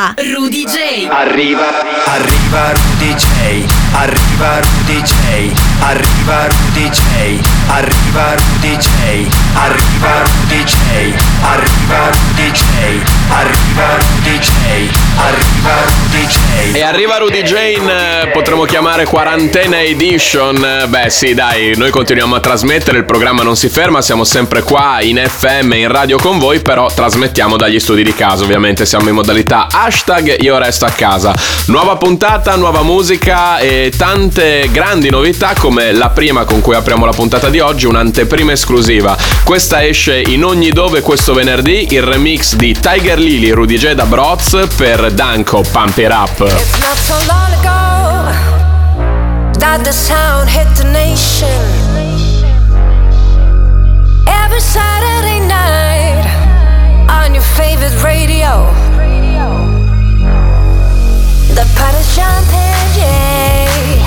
Rudy J. Arriva, arriva Rudy J. Arriva Rudy J. Arriva Rudy J. Arriva Rudy J. Arriva Rudy J. Arriva Rudy J. Arriva Rudy J. Arriva Rudy J. E arriva Rudy Jane, potremmo chiamare quarantena edition. Beh, sì, dai, noi continuiamo a trasmettere, il programma non si ferma, siamo sempre qua in FM, in radio con voi, però trasmettiamo dagli studi di casa, ovviamente siamo in modalità hashtag io resto a casa. Nuova puntata, nuova musica e tante grandi novità come la prima con cui apriamo la puntata di oggi, un'anteprima esclusiva. Questa esce in ogni dove questo venerdì, il remix di Tiger Lily Rudy J da Broz per Danko Pump It Up. It's not so long ago that the sound hit the nation. Every Saturday night on your favorite radio. The party's jumping, yeah,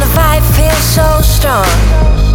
the vibe feels so strong.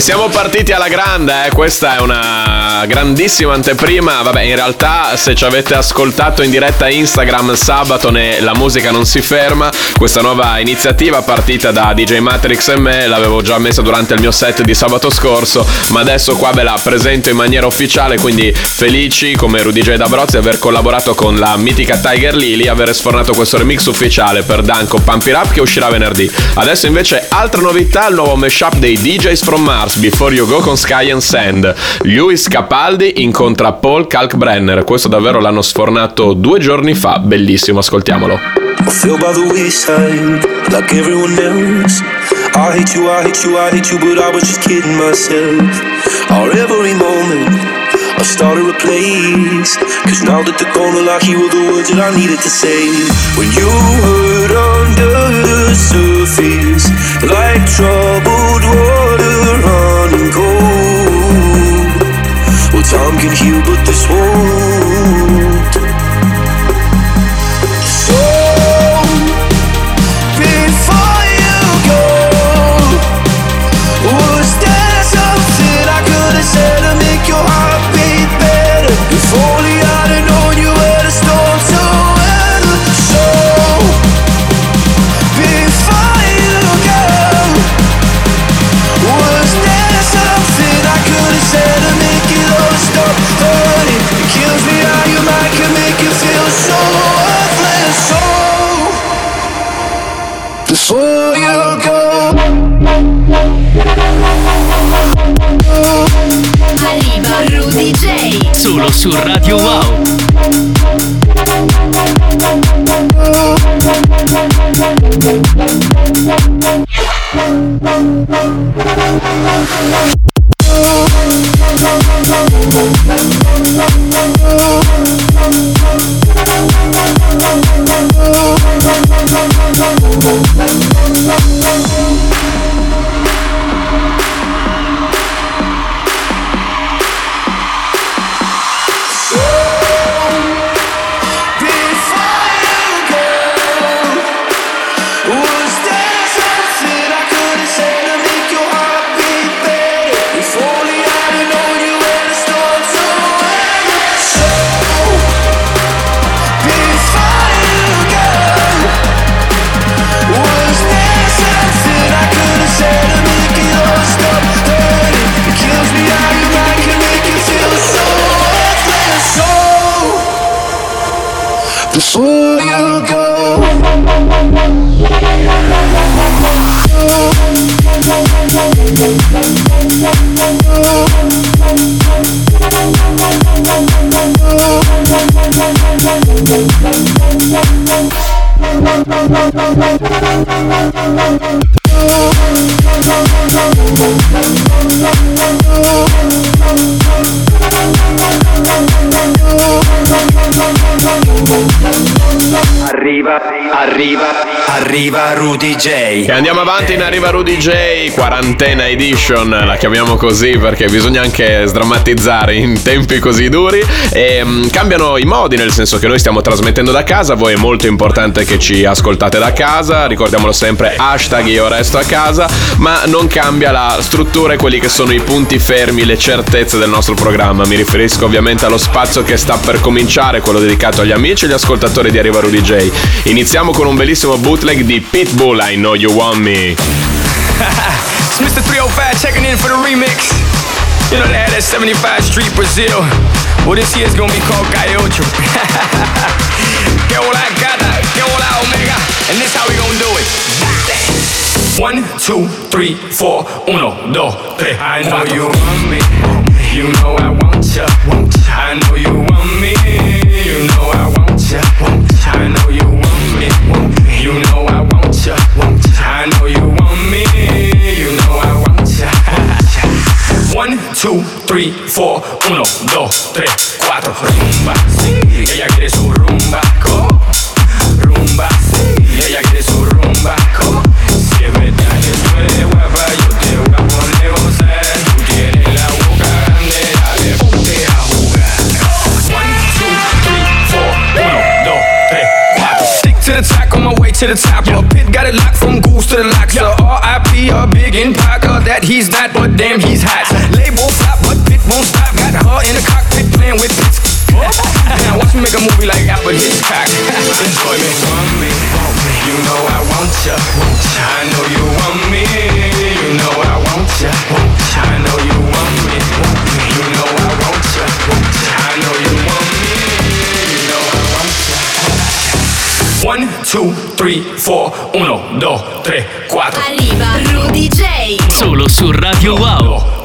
Siamo partiti alla grande, eh? questa è una grandissima anteprima. Vabbè, in realtà, se ci avete ascoltato in diretta Instagram sabato, ne- la musica non si ferma. Questa nuova iniziativa partita da DJ Matrix e me, l'avevo già messa durante il mio set di sabato scorso, ma adesso qua ve la presento in maniera ufficiale. Quindi felici come Rudy J da Brozzi di aver collaborato con la mitica Tiger Lily, aver sfornato questo remix ufficiale per Danko Pump It Up che uscirà venerdì. Adesso invece altra novità, il nuovo mashup dei DJs from Mars, Before You Go con Sky and Sand. Lewis Capaldi incontra Paul Kalkbrenner, questo davvero l'hanno sfornato due giorni fa, bellissimo, ascoltiamolo. I feel by the wayside, like everyone else. I hate you, I hate you, I hate you, but I was just kidding myself. Our every moment, I started a place. Cause now that gone, all I hear were the words that I needed to say. When you hurt under the surface, like troubled su Radio Wow. Arriva, arriva, arriva Rudy J. E andiamo avanti in Arriva Rudy J, quarantena edition, la chiamiamo così perché bisogna anche sdrammatizzare in tempi così duri. E mm, cambiano i modi, nel senso che noi stiamo trasmettendo da casa, voi è molto importante che ci ascoltate da casa, ricordiamolo sempre, hashtag io resto a casa, ma non cambia la struttura e quelli che sono i punti fermi, le certezze del nostro programma. Mi riferisco ovviamente allo spazio che sta per cominciare, quello dedicato agli amici e agli ascoltatori di Arriva Rudy J. Iniziamo con un bellissimo bootleg di Pitbull, I Know You Want Me. It's Mr. 305 checking in for the remix. You know they had that 75 Street Brazil. Well, this year's gonna be called Calle que hola gata, que hola omega. And this how we gonna do it. One, two, three, four. Uno, dos, tres. I know you want me. You know I want ya. I know you want me. Two, three, four. Uno, dos, tres, cuatro. Rumba, sí. Ella quiere su rumba. Co. Rumba, sí. Ella quiere su rumba. Co. Si es verdad que tú eres guapa, yo te voy a poner gozar. Tú tienes la boca grande, dale, ponte a jugar. One, two, three, four. Uno, dos, tres, cuatro. Stick to the track on my way to the top. Yo, Pit got it locked from goose to the lock. So R.I.P. a big Parker that he's not, but damn he's hot. A movie like Alfred Hitchcock. Enjoy me. Want me, want me. You know I want ya. I know you want me. You know I want ya. I know you want me. You know I want ya. I know you want me. You know I want ya. One, two, three, four. Uno, dos, tres, cuatro. Arriva Rudy J. Solo su Radio Wow.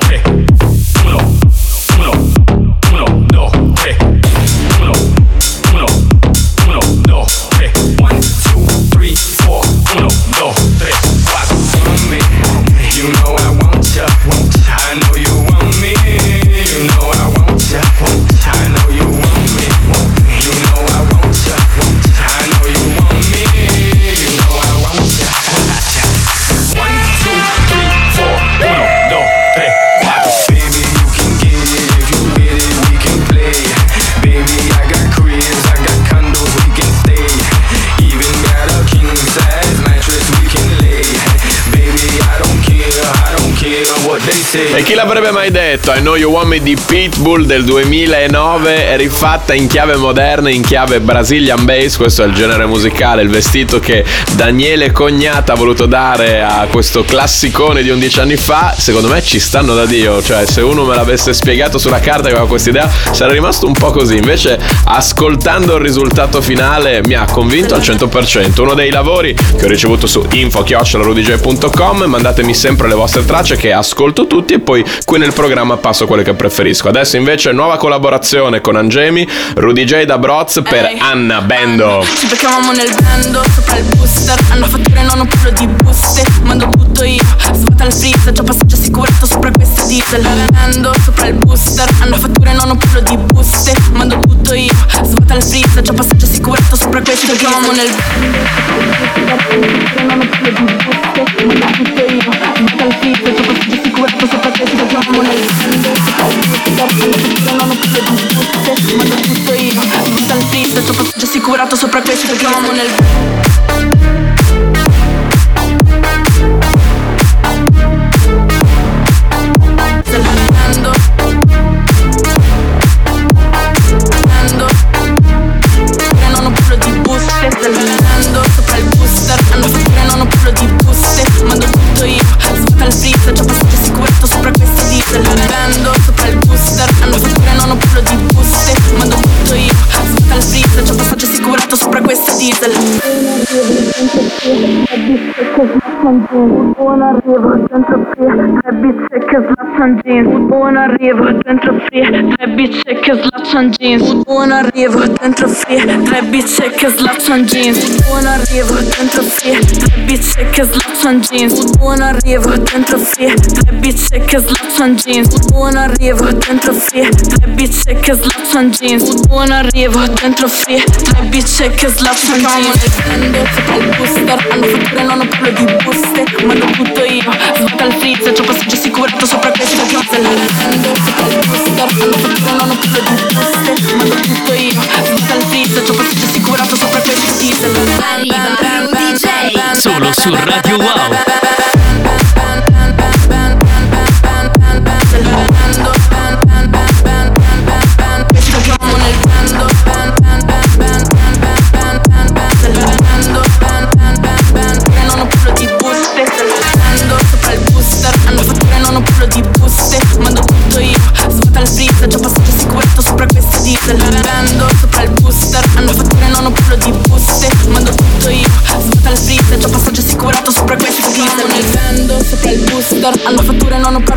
Chi l'avrebbe mai detto? I Know You Want Me di Pitbull del 2009 rifatta in chiave moderna, in chiave Brazilian Bass, questo è il genere musicale, il vestito che Daniele Cognata ha voluto dare a questo classicone di 11 anni fa, secondo me ci stanno da Dio, cioè se uno me l'avesse spiegato sulla carta che aveva questa idea sarei rimasto un po' così, invece ascoltando il risultato finale mi ha convinto al 100%, uno dei lavori che ho ricevuto su info.rudyj.com, mandatemi sempre le vostre tracce che ascolto minuti e poi qui nel programma passo quelle che preferisco. Adesso invece nuova collaborazione con Angemi, Rudy J da Broz per Ehi. Anna Bendo. Ci beccavamo nel bando, sopra il booster. Hanno fatture non un pelo di buste. Mando tutto io, svuota il freezer Già passaggio assicurato sopra questa diesel Bando, sopra il booster. Hanno fatture non un pelo di buste. Mando tutto io, svuota il freezer Già passaggio assicurato sopra questa diesel Beccavamo nel non un pelo di buste. Mando tutto io, svuota il freezer Già passaggio assicurato sopra questa Nel bando, sopra il booster Hanno fatture On arrive d'entreprise, ta bitch checkers laps and jeans. On arrive d'entreprise, ta bitch checkers laps and jeans. On arrive d'entreprise, ta bitch checkers laps and jeans. On arrive d'entreprise, ta bitch checkers laps and jeans. On arrive d'entreprise, ta bitch checkers laps and jeans. On arrive d'entreprise, ta bitch checkers laps and jeans. On arrive d'entreprise, ta bitch checkers laps and jeans.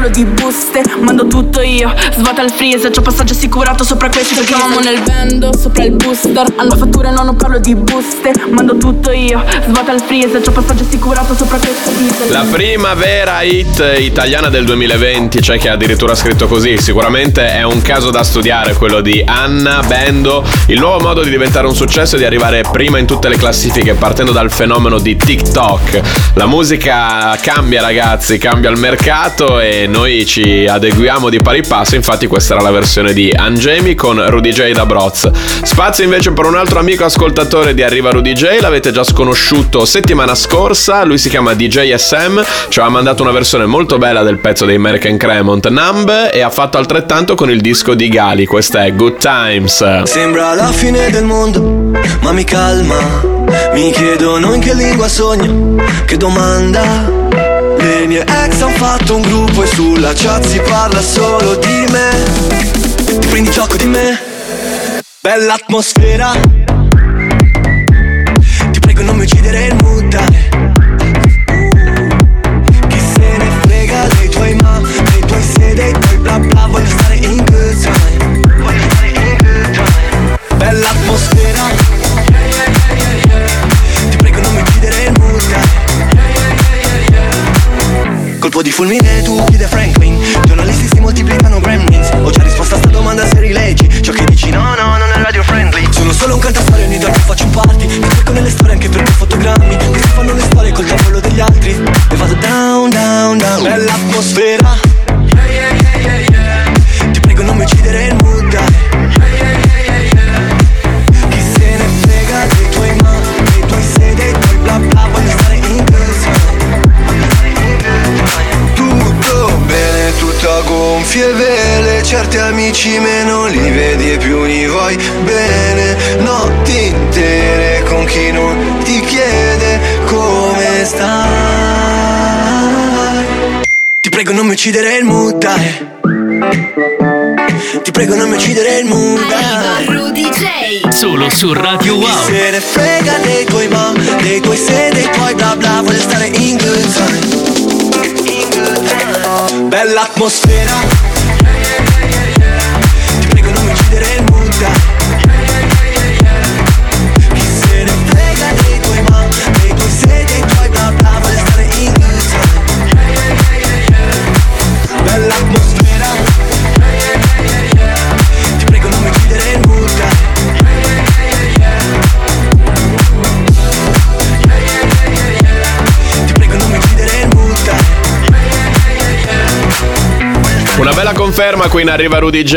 Fatture io. Svuota il freezer C'ho passaggio assicurato sopra questa Giochiamo nel bando sopra il booster. Hanno fatture non ho parlo di buste Mando tutto io. Svuota il freezer C'ho passaggio assicurato sopra questa diesel La prima vera hit italiana del 2020, c'è chi ha addirittura scritto così, sicuramente è un caso da studiare quello di Anna Bendo, il nuovo modo di diventare un successo è di arrivare prima in tutte le classifiche partendo dal fenomeno di TikTok. La musica cambia ragazzi, cambia il mercato e noi ci adeguiamo di pari passo, infatti questa era la versione di Angemi con Rudy J da Broz. Spazio invece per un altro amico ascoltatore di Arriva Rudy J, l'avete già sconosciuto settimana scorsa, lui si chiama DJ SM, ci aveva mandato una versione molto bella del pezzo dei American Cremont Numb e ha fatto altrettanto con il disco di Gali, questa è Good Times. Sembra la fine del mondo, ma mi calma. Mi chiedono in che lingua sogno, che domanda. Le mie ex han fatto un gruppo e sulla chat si parla solo di me. Prendi gioco di me? Bella atmosfera. Ti prego non mi uccidere il mood, dai. Chi se ne frega dei tuoi ma, dei tuoi se, dei tuoi bla bla Voglio stare in good time Colpo di fulmine tu chiede Franklin. Giornalisti si moltiplicano gremlins Ho già risposto a sta domanda se rileggi Ciò che dici. No no non è radio friendly. Sono solo un cantastorie ogni giorno faccio un party. Mi cerco nelle storie anche per quei fotogrammi. Questi fanno le storie col tavolo degli altri. E vado down down down. Bella atmosfera. Ti prego non mi uccidere il mood bene, tutto a gonfie vele Certi amici meno li vedi e più li vuoi bene. Notti intere con chi non ti chiede come stai. Ti prego non mi uccidere il mood, dai Ti prego non mi uccidere il mood, dai Arriva Rudy J. Solo su Radio chi Wow. se ne frega dei tuoi ma, dei tuoi se, dei tuoi bla bla Voglio stare In good time Bella l'atmosfera conferma qui in arriva Rudy J.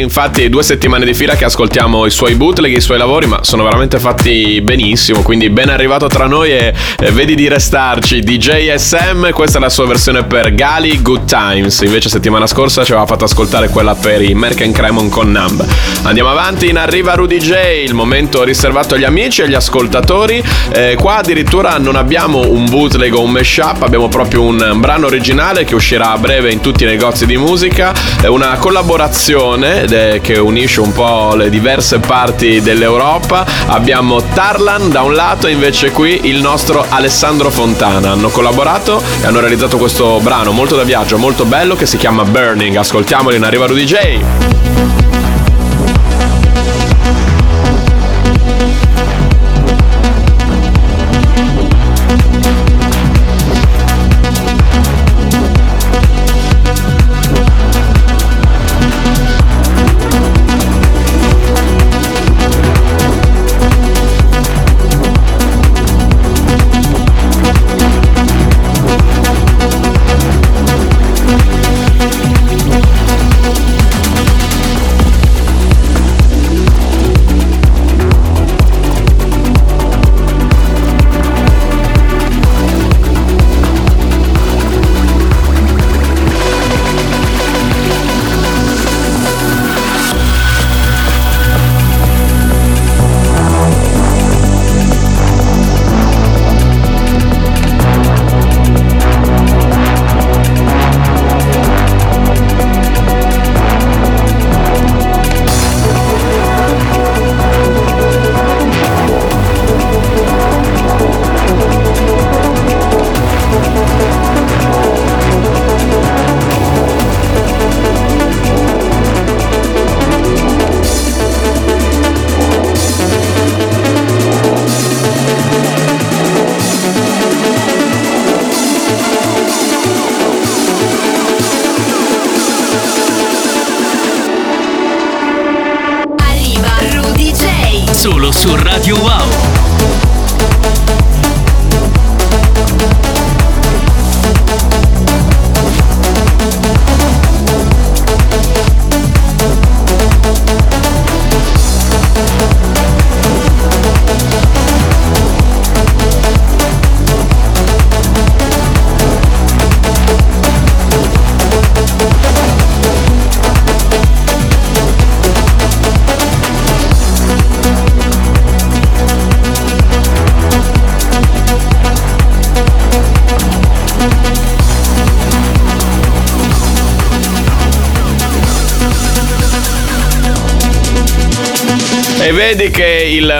Infatti, due settimane di fila che ascoltiamo i suoi bootleg, i suoi lavori, ma sono veramente fatti benissimo. Quindi, ben arrivato tra noi e, vedi di restarci. DJ SM, questa è la sua versione per Gali Good Times. Invece, settimana scorsa ci aveva fatto ascoltare quella per i Merken Cremon con Numb. Andiamo avanti, in arriva Rudy J. Il momento riservato agli amici e agli ascoltatori. Eh, qua addirittura non abbiamo un bootleg o un mashup, abbiamo proprio un brano originale che uscirà a breve in tutti i negozi di musica. È una collaborazione che unisce un po' le diverse parti dell'Europa. Abbiamo Tarlan da un lato e invece qui il nostro Alessandro Fontana. Hanno collaborato e hanno realizzato questo brano molto da viaggio, molto bello che si chiama Burning. Ascoltiamolo in arriva Rudy J. su Radio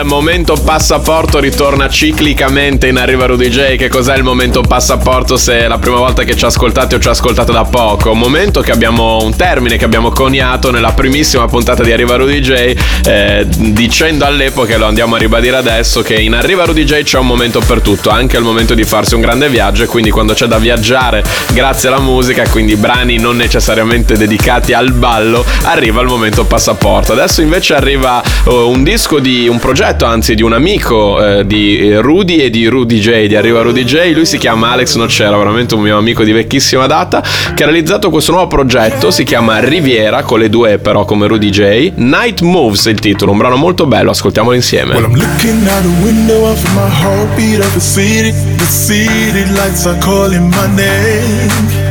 momento passaporto ritorna ciclicamente in Arriva Rudy J. Che cos'è il momento passaporto se è la prima volta che ci ascoltate o ci ascoltate da poco? Un momento che abbiamo, un termine che abbiamo coniato nella primissima puntata di Arriva Rudy J. eh, dicendo all'epoca, e lo andiamo a ribadire adesso, che in Arriva Rudy J c'è un momento per tutto, anche il momento di farsi un grande viaggio. E quindi quando c'è da viaggiare grazie alla musica, quindi brani non necessariamente dedicati al ballo, arriva il momento passaporto. Adesso invece arriva oh, un disco di un progetto, anzi di un amico eh, di Rudy e di Rudy J, di Arriva Rudy J. Lui si chiama Alex Nocera, veramente un mio amico di vecchissima data, che ha realizzato questo nuovo progetto, si chiama Riviera, con le due però come Rudy J. Night Moves è il titolo, un brano molto bello, ascoltiamolo insieme. Well, I'm looking out off my heartbeat of the city. The city lights are calling my name.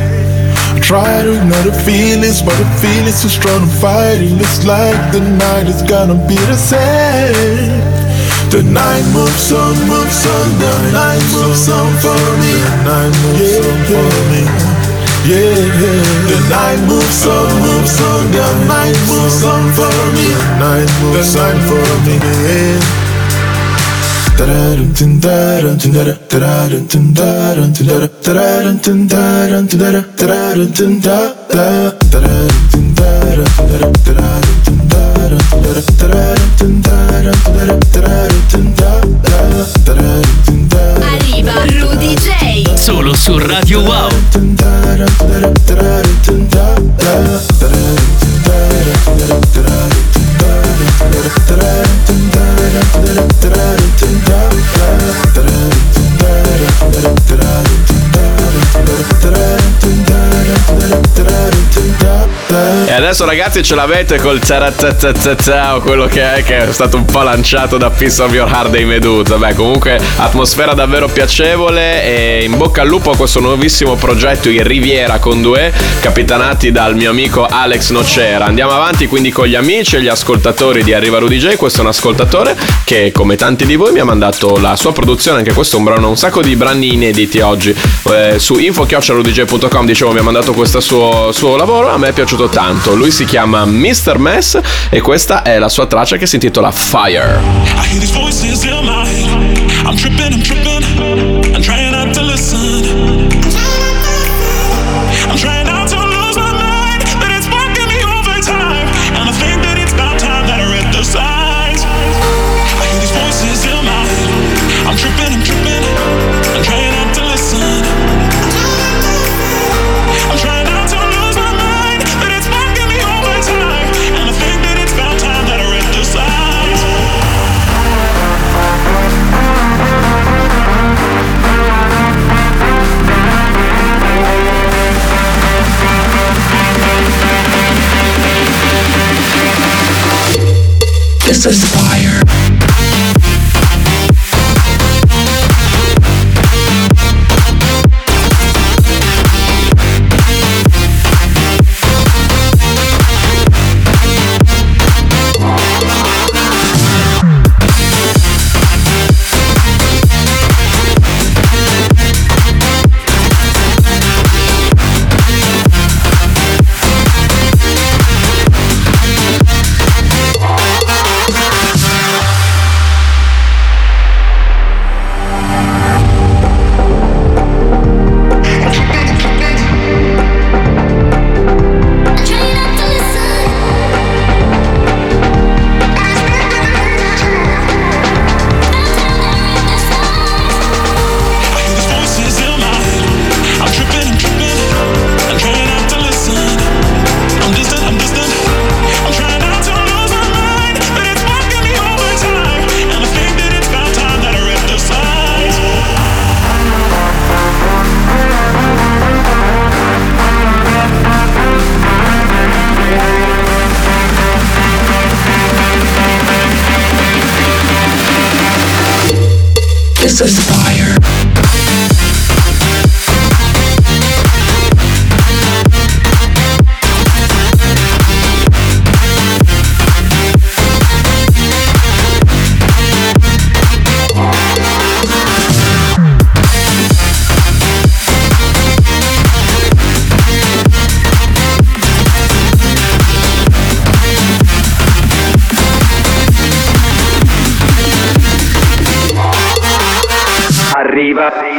Try to ignore the feelings, but the feelings too strong to fight. It looks like the night is gonna be the same. The night moves on, moves on, the night moves on for me. The night moves on for me. Yeah, yeah. The night moves on, moves on, the night moves on for me. The night moves on for me. Arriva Rudy J. Solo su Radio Wow. da da da da da E adesso ragazzi ce l'avete col taratatatatà o quello che è che è stato un po' lanciato da Piece of Your Heart dei Medusa. Beh, comunque atmosfera davvero piacevole e in bocca al lupo a questo nuovissimo progetto in Riviera con due capitanati dal mio amico Alex Nocera. Andiamo avanti quindi con gli amici e gli ascoltatori di Arriva Rudy J. Questo è un ascoltatore che come tanti di voi mi ha mandato la sua produzione, anche questo è un brano, un sacco di brani inediti oggi. Eh, su info.rudyj.com dicevo mi ha mandato questo suo, suo lavoro, a me è piaciuto tanto. Lui si chiama Mr. Mess e questa è la sua traccia che si intitola Fire. I hear these voices in my head. I'm tripping, I'm tripping. This is fire.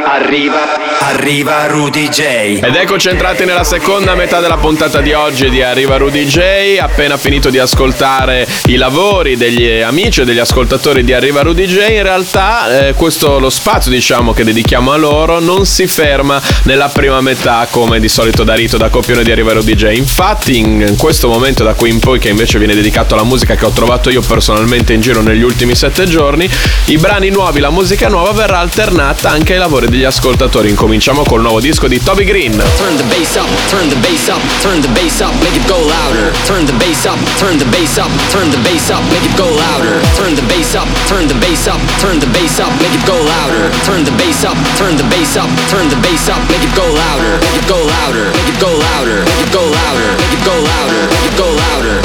Arriva, arriva, Rudy J. Ed eccoci entrati nella seconda metà della puntata di oggi di Arriva Rudy J. Appena finito di ascoltare i lavori degli amici e degli ascoltatori di Arriva Rudy J, in realtà eh, questo lo spazio diciamo che dedichiamo a loro non si ferma nella prima metà come di solito da rito da copione di Arriva Rudy J. Infatti in questo momento da qui in poi che invece viene dedicato alla musica che ho trovato io personalmente in giro negli ultimi sette giorni, i brani nuovi, la musica nuova verrà alternata anche ai lavori degli ascoltatori. Incominciamo col nuovo disco di Toby Green. Turn the bass up, turn the bass up, turn the bass up, make it go louder. Turn the bass up, turn the bass up, turn the bass up, make it go louder. Turn the bass up, turn the bass up, turn the bass up, make it go louder. Turn the bass up, turn the bass up, turn the bass up, make it go louder. Make it go louder, make it go louder, make it go louder, make it go louder, make it go louder,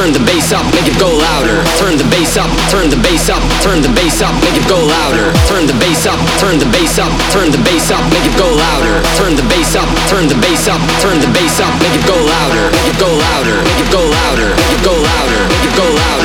turn the bass up, make it go louder. Turn the bass up, turn the bass up, turn the bass up, make it go louder. Turn the bass up, turn the bass up, turn the bass up, make it go louder. Turn the bass up, turn the bass up, turn the bass up, make it go louder. Make it go louder, make it go louder, make it go louder, make it go louder,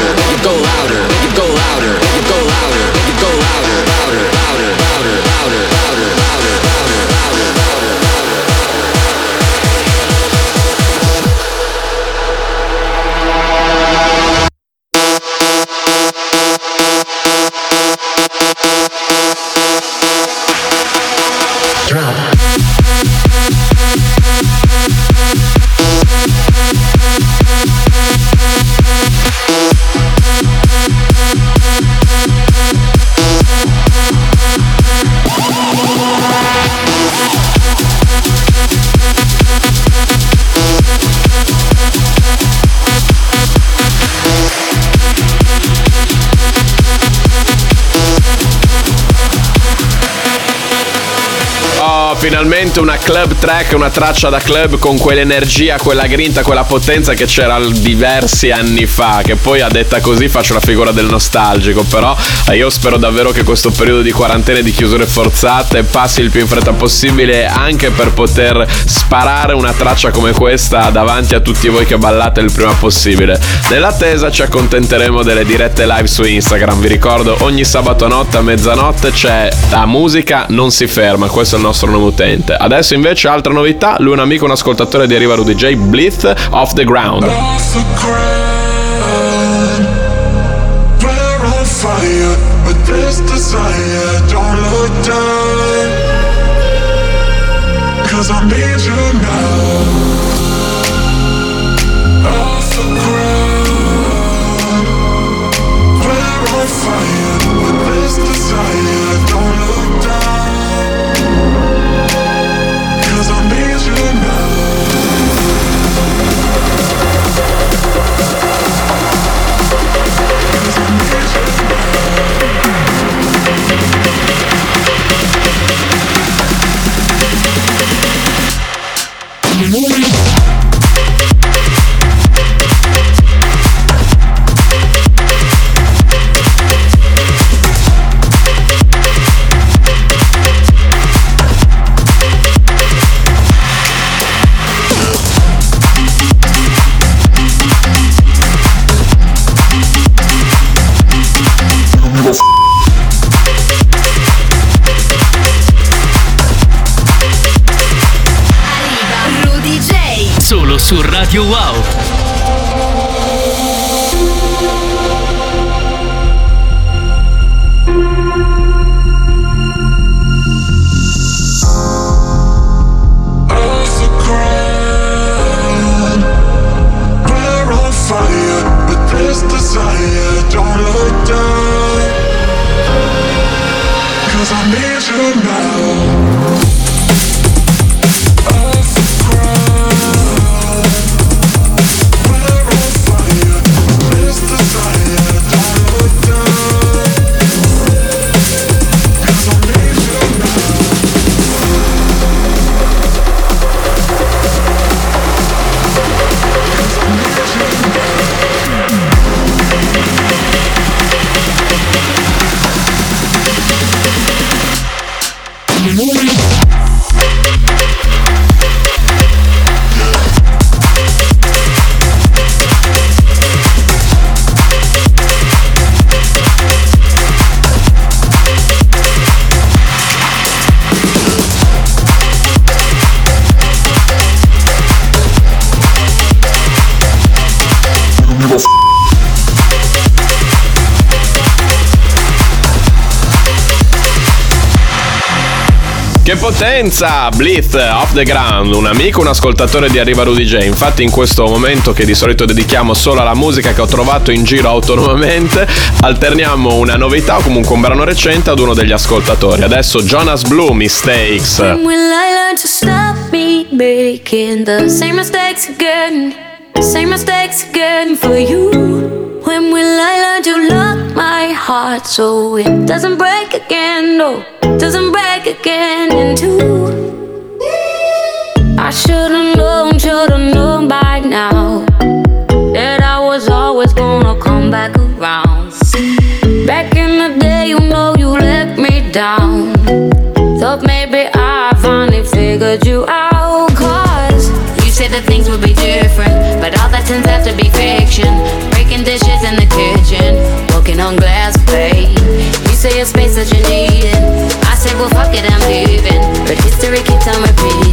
finalmente una club track, una traccia da club con quell'energia, quella grinta, quella potenza che c'era diversi anni fa. Che poi a detta così faccio la figura del nostalgico. Però eh, io spero davvero che questo periodo di quarantena e di chiusure forzate passi il più in fretta possibile anche per poter sparare una traccia come questa davanti a tutti voi che ballate il prima possibile. Nell'attesa ci accontenteremo delle dirette live su Instagram. Vi ricordo ogni sabato notte a mezzanotte c'è la musica non si ferma. Questo è il nostro nome utente. Adesso invece altra novità, lui è un amico, un ascoltatore di Arriva Rudy J, Blith Off the Ground. Off the ground, you love. Potenza! Blith off the ground, un amico, un ascoltatore di Arriva Rudy J. Infatti, in questo momento che di solito dedichiamo solo alla musica che ho trovato in giro autonomamente, alterniamo una novità o comunque un brano recente ad uno degli ascoltatori. Adesso Jonas Blue Mistakes. When will I learn to stop me making the same mistakes again? Same mistakes again for you. When will I learn to lock my heart? so it doesn't break again. No, doesn't break again in two. I should've known, should've known by now that I was always gonna come back around. Back in the day, you know you let me down. Thought maybe I finally figured you out. Cause you said that things would be different, but all that turns out to be fiction. Dishes in the kitchen, walking on glass plate. You say a space that you needed. I said, well, fuck it, I'm leaving. But history keeps on repeating.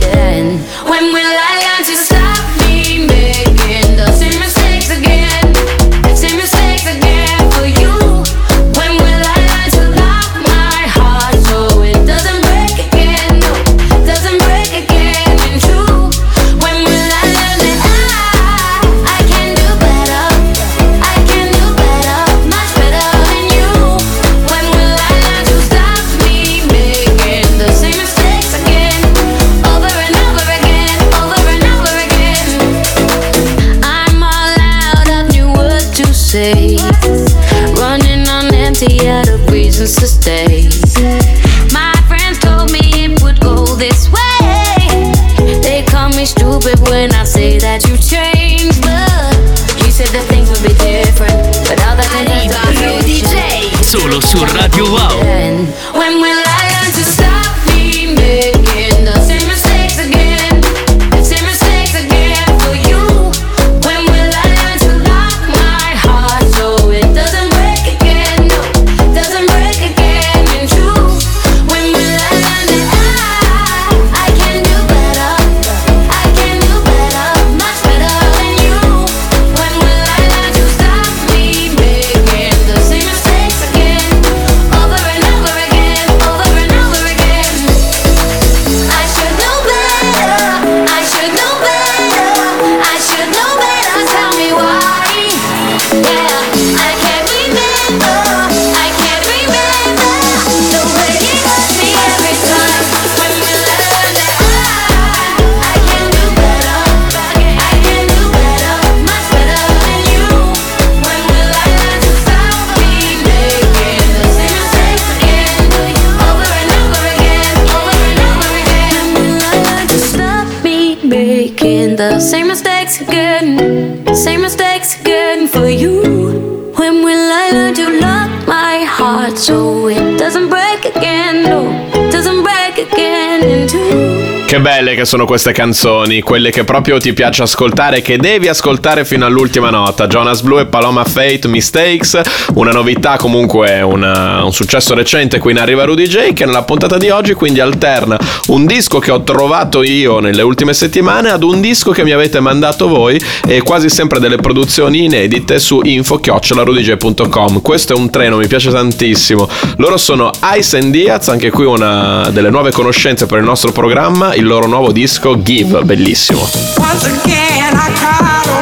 Che belle che sono queste canzoni, quelle che proprio ti piace ascoltare, che devi ascoltare fino all'ultima nota. Jonas Blue e Paloma Fate Mistakes, una novità comunque, una- un successo recente qui in Arriva Rudy J che nella puntata di oggi quindi alterna un disco che ho trovato io nelle ultime settimane ad un disco che mi avete mandato voi e quasi sempre delle produzioni inedite su info-rudyj.com. Questo è un treno, mi piace tantissimo. Loro sono Ice and Diaz, anche qui una delle nuove conoscenze per il nostro programma, il loro nuovo disco Give, bellissimo. Once again, I cried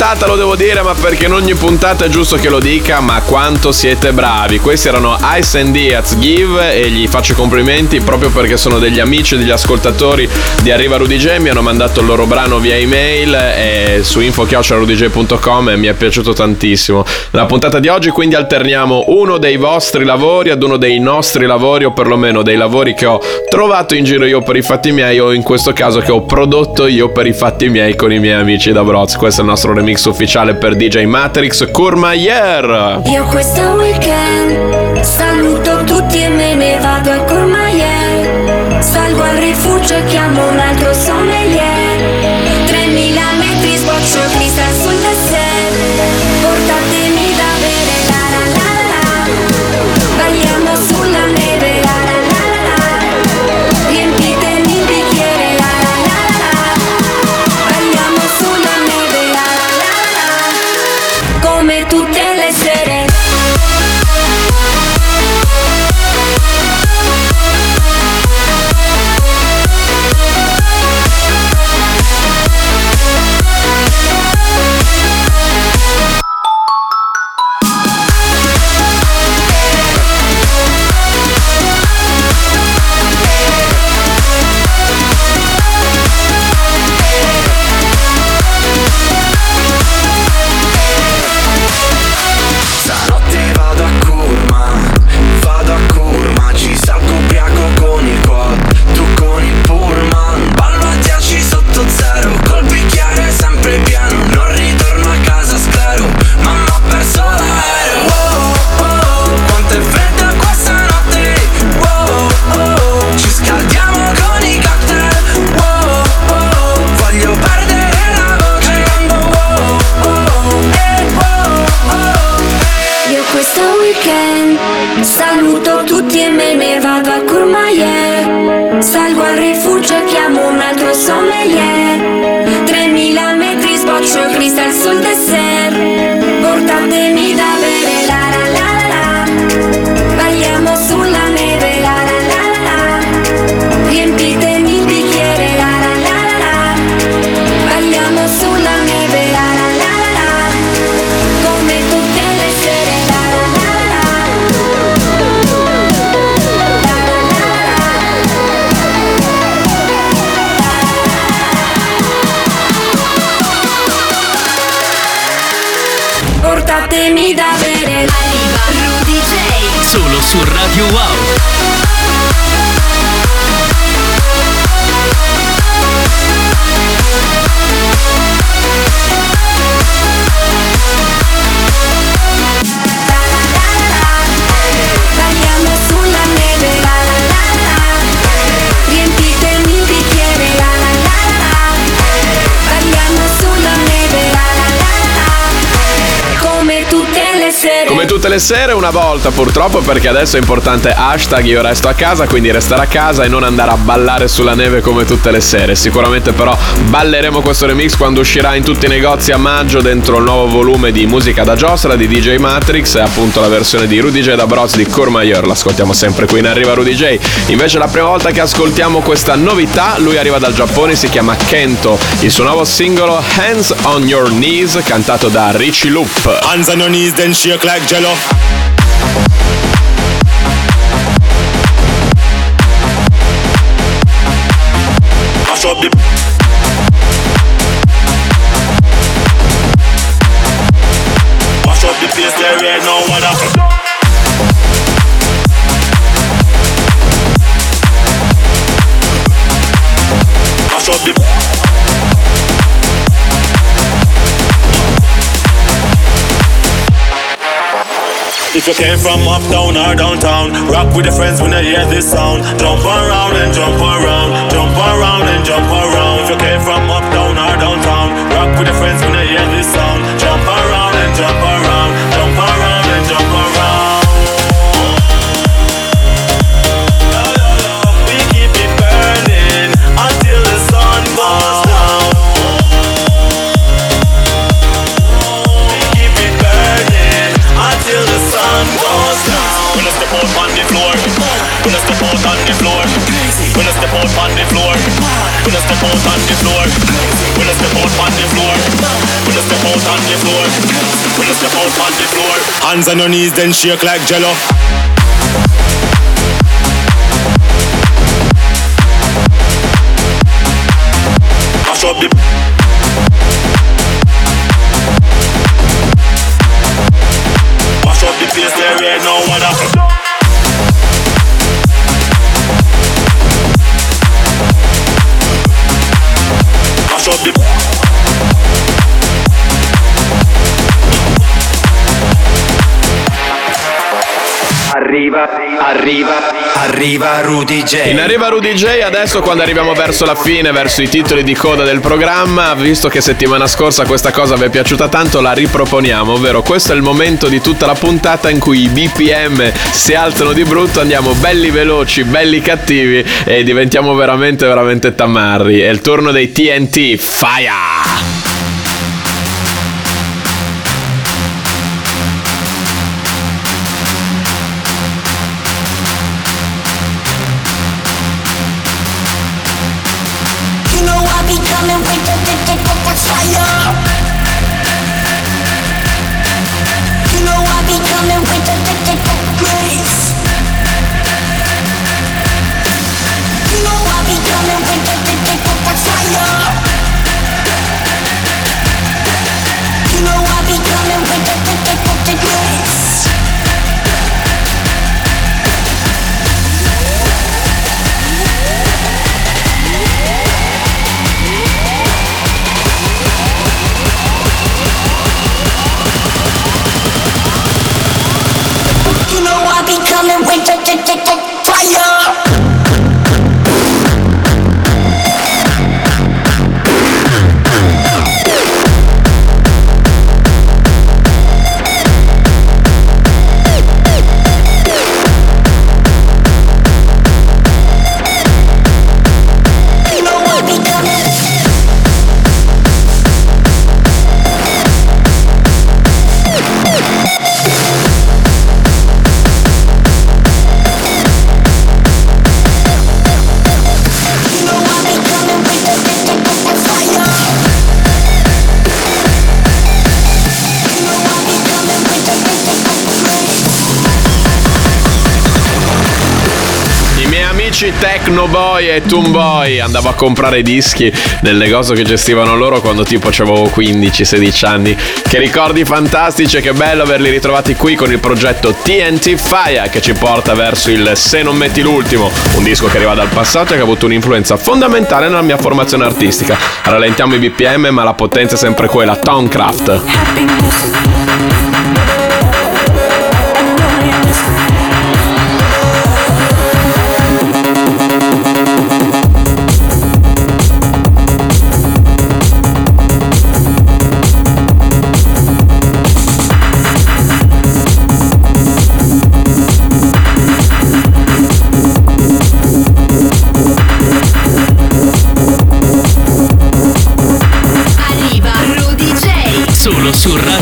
puntata lo devo dire, ma perché in ogni puntata è giusto che lo dica, ma quanto siete bravi. Questi erano Ice and Diaz Give e gli faccio i complimenti proprio perché sono degli amici, degli ascoltatori di Arriva Rudy J, mi hanno mandato il loro brano via email e su info.rudyj.com e mi è piaciuto tantissimo. Nella puntata di oggi quindi alterniamo uno dei vostri lavori ad uno dei nostri lavori o perlomeno dei lavori che ho trovato in giro io per i fatti miei o in questo caso che ho prodotto io per i fatti miei con i miei amici da Broz. Questo è il nostro remix ufficiale per DJ Matrix Courmayeur. Io questo weekend saluto tutti e me ne vado al Courmayeur Salgo al rifugio e chiamo un altro tutte le sere, una volta purtroppo, perché adesso è importante hashtag io resto a casa, quindi restare a casa e non andare a ballare sulla neve come tutte le sere. Sicuramente però balleremo questo remix quando uscirà in tutti i negozi a maggio dentro il nuovo volume di musica da giostra di DJ Matrix e appunto la versione di Rudy J da Bros di Courmayeur. L'ascoltiamo sempre qui in Arriva Rudy J. Invece la prima volta che ascoltiamo questa novità, lui arriva dal Giappone, si chiama Kento. Il suo nuovo singolo Hands on Your Knees, cantato da Richie Loop. Hands on your knees, then shake like jello. y'all. If you came from uptown or downtown, rock with your friends when they hear this sound. Jump around and jump around, jump around and jump around. If you came from uptown or downtown, rock with your friends hands on your knees, then shake like jello. Arriva, arriva, arriva Rudy J. In arriva Rudy J, adesso quando arriviamo verso la fine, verso i titoli di coda del programma, visto che settimana scorsa questa cosa vi è piaciuta tanto, la riproponiamo, ovvero questo è il momento di tutta la puntata in cui i BPM si alzano di brutto, andiamo belli veloci, belli cattivi e diventiamo veramente, veramente tamarri. È il turno dei TNT, fire! Fire. Amici Techno Boy e Toon Boy andavo a comprare dischi nel negozio che gestivano loro quando tipo avevo 15-16 anni. Che ricordi fantastici e che bello averli ritrovati qui con il progetto TNT Fire che ci porta verso il Se non metti l'ultimo, un disco che arriva dal passato e che ha avuto un'influenza fondamentale nella mia formazione artistica. Rallentiamo i BPM ma la potenza è sempre quella, Towncraft. Solo su Radio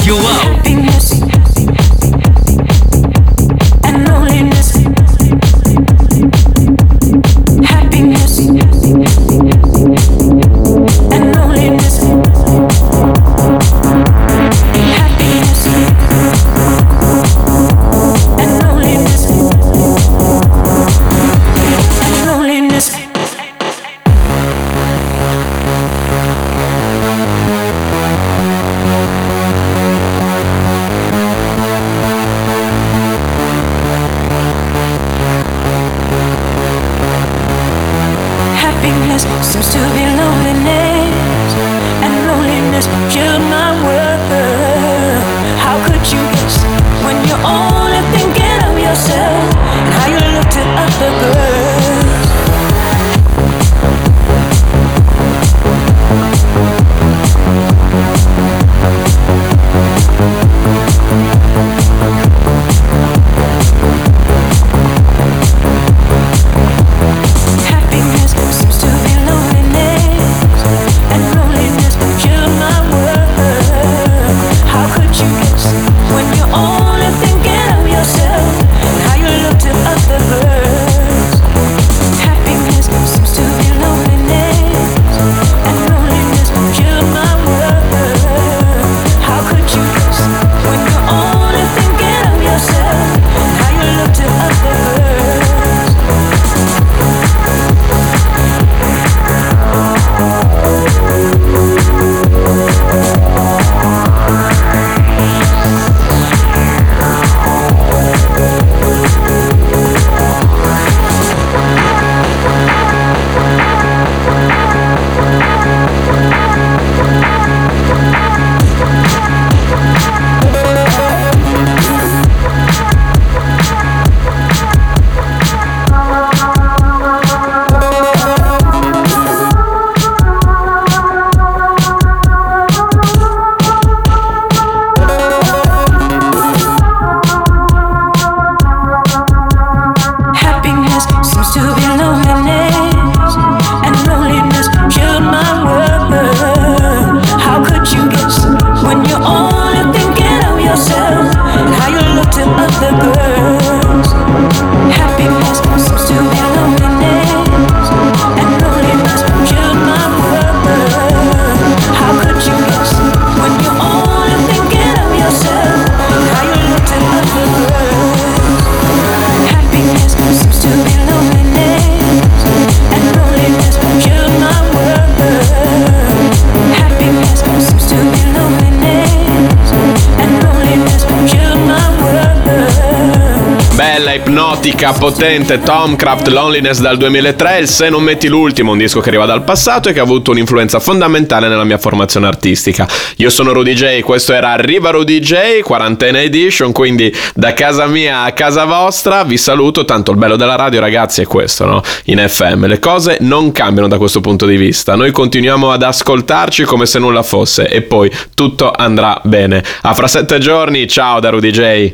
ipnotica, potente, Tomcraft Loneliness dal 2003, il Se non metti l'ultimo, un disco che arriva dal passato e che ha avuto un'influenza fondamentale nella mia formazione artistica. Io sono Rudy J, questo era Arriva Rudy J, quarantena edition, quindi da casa mia a casa vostra vi saluto, tanto il bello della radio ragazzi è questo, no? In FM le cose non cambiano da questo punto di vista, noi continuiamo ad ascoltarci come se nulla fosse e poi tutto andrà bene. A fra sette giorni, ciao da Rudy J.